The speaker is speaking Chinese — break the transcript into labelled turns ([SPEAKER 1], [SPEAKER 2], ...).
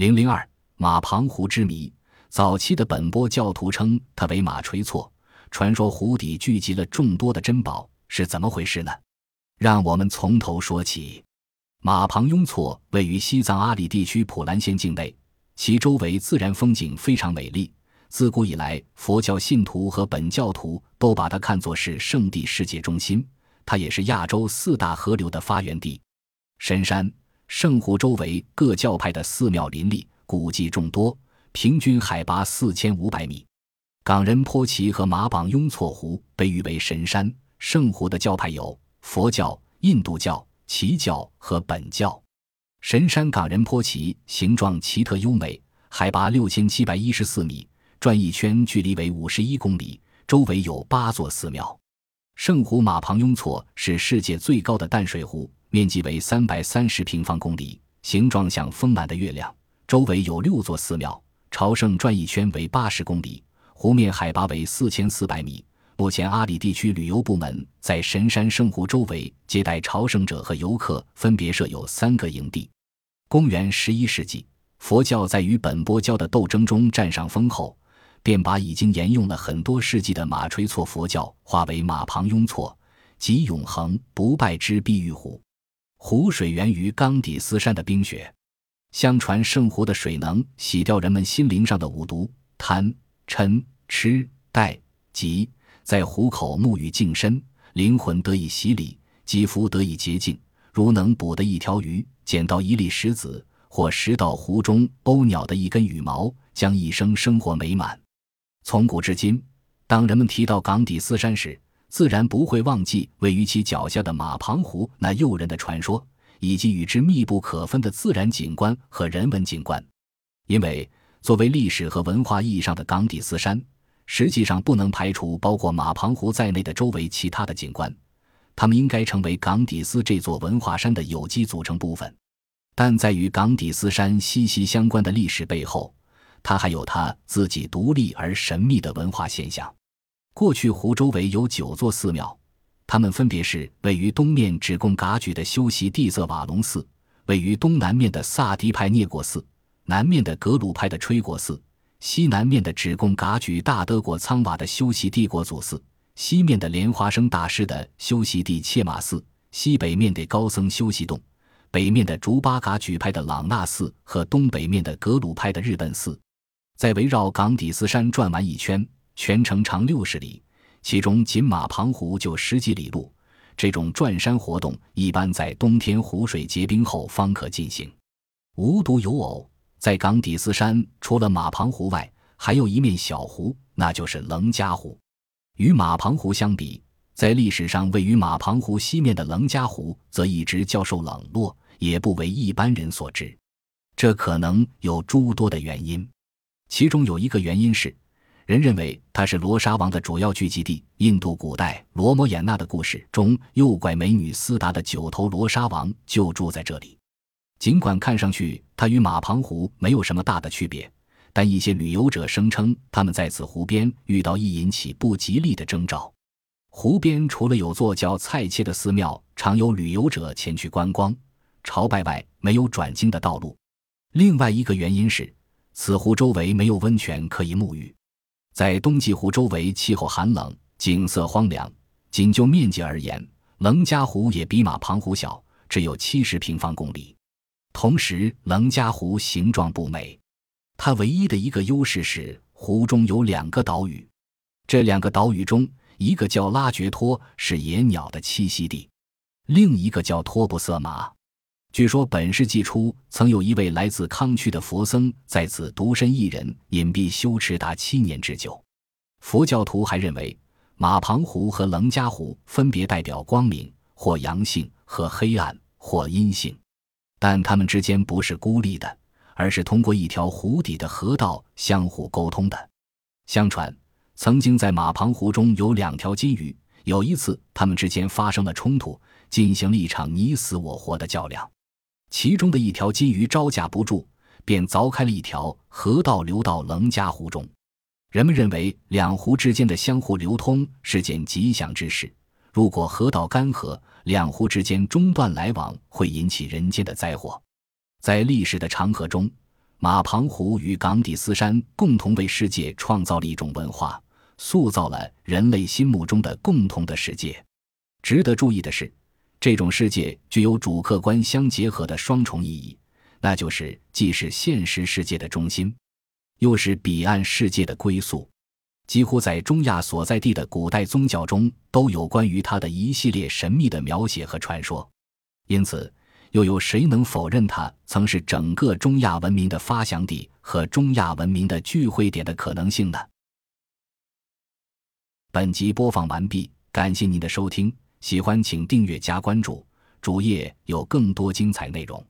[SPEAKER 1] 零零二马庞湖之谜。早期的本波教徒称它为马垂错，传说湖底聚集了众多的珍宝，是怎么回事呢？让我们从头说起。马庞雍措位于西藏阿里地区普兰县境内，其周围自然风景非常美丽。自古以来，佛教信徒和本教徒都把它看作是圣地、世界中心。它也是亚洲四大河流的发源地。神山、圣湖周围各教派的寺庙林立，古迹众多。平均海拔四千五百米，冈仁波齐和马榜雍措湖被誉为神山圣湖的教派有佛教、印度教、耆教和本教。神山冈仁波齐形状奇特优美，海拔六千七百一十四米，转一圈距离为五十一公里，周围有八座寺庙。圣湖马旁雍措是世界最高的淡水湖，面积为三百三十平方公里，形状像丰满的月亮，周围有六座寺庙。朝圣转一圈为八十公里，湖面海拔为四千四百米。目前，阿里地区旅游部门在神山圣湖周围接待朝圣者和游客，分别设有三个营地。公元十一世纪，佛教在与本波教的斗争中占上风后，便把已经沿用了很多世纪的马垂错佛教化为马旁雍错，即永恒不败之碧玉湖。湖水源于冈底斯山的冰雪。相传圣湖的水能洗掉人们心灵上的五毒贪嗔痴怠急，在湖口沐浴净身，灵魂得以洗礼，肌肤得以洁净。如能捕得一条鱼，捡到一粒石子，或拾到湖中鸥鸟的一根羽毛，将一生生活美满。从古至今，当人们提到冈底斯山时，自然不会忘记位于其脚下的马旁湖那诱人的传说。以及与之密不可分的自然景观和人文景观，因为作为历史和文化意义上的冈底斯山，实际上不能排除包括马旁湖在内的周围其他的景观，它们应该成为冈底斯这座文化山的有机组成部分。但在与冈底斯山息息相关的历史背后，它还有它自己独立而神秘的文化现象。过去湖周围有九座寺庙。它们分别是位于东面只供噶举的修习地色瓦隆寺，位于东南面的萨迪派涅果寺，南面的格鲁派的吹果寺，西南面的只供噶举大德果仓瓦的修习帝国祖寺，西面的莲花生大师的修习地切马寺，西北面的高僧修习洞，北面的竹巴噶举派的朗纳寺和东北面的格鲁派的日本寺，在围绕冈底斯山转完一圈，全程长六十里。其中，锦马旁湖就十几里路。这种转山活动一般在冬天湖水结冰后方可进行。无独有偶，在冈底斯山除了马旁湖外，还有一面小湖，那就是棱家湖。与马旁湖相比，在历史上位于马旁湖西面的棱家湖，则一直较受冷落，也不为一般人所知。这可能有诸多的原因，其中有一个原因是。人认为它是罗莎王的主要聚集地。印度古代罗摩衍那的故事中，诱拐美女斯达的九头罗莎王就住在这里。尽管看上去它与马旁湖没有什么大的区别，但一些旅游者声称他们在此湖边遇到易引起不吉利的征兆。湖边除了有座叫蔡切的寺庙，常有旅游者前去观光朝拜外，没有转经的道路。另外一个原因是，此湖周围没有温泉可以沐浴。在冬季湖周围，气候寒冷，景色荒凉。仅就面积而言，棱家湖也比马旁湖小，只有七十平方公里。同时，棱家湖形状不美。它唯一的一个优势是湖中有两个岛屿，这两个岛屿中，一个叫拉觉托，是野鸟的栖息地；另一个叫托布瑟马。据说本世纪初，曾有一位来自康区的佛僧在此独身一人隐蔽修持达七年之久。佛教徒还认为，马旁湖和棱家湖分别代表光明或阳性和黑暗或阴性，但他们之间不是孤立的，而是通过一条湖底的河道相互沟通的。相传，曾经在马旁湖中有两条金鱼，有一次它们之间发生了冲突，进行了一场你死我活的较量。其中的一条金鱼招架不住，便凿开了一条河道，流到棱家湖中。人们认为两湖之间的相互流通是件吉祥之事。如果河道干涸，两湖之间中断来往，会引起人间的灾祸。在历史的长河中，马庞湖与冈底斯山共同为世界创造了一种文化，塑造了人类心目中的共同的世界。值得注意的是，这种世界具有主客观相结合的双重意义，那就是既是现实世界的中心，又是彼岸世界的归宿。几乎在中亚所在地的古代宗教中，都有关于它的一系列神秘的描写和传说。因此，又有谁能否认它曾是整个中亚文明的发祥地和中亚文明的聚会点的可能性呢？本集播放完毕，感谢您的收听，喜欢请订阅加关注，主页有更多精彩内容。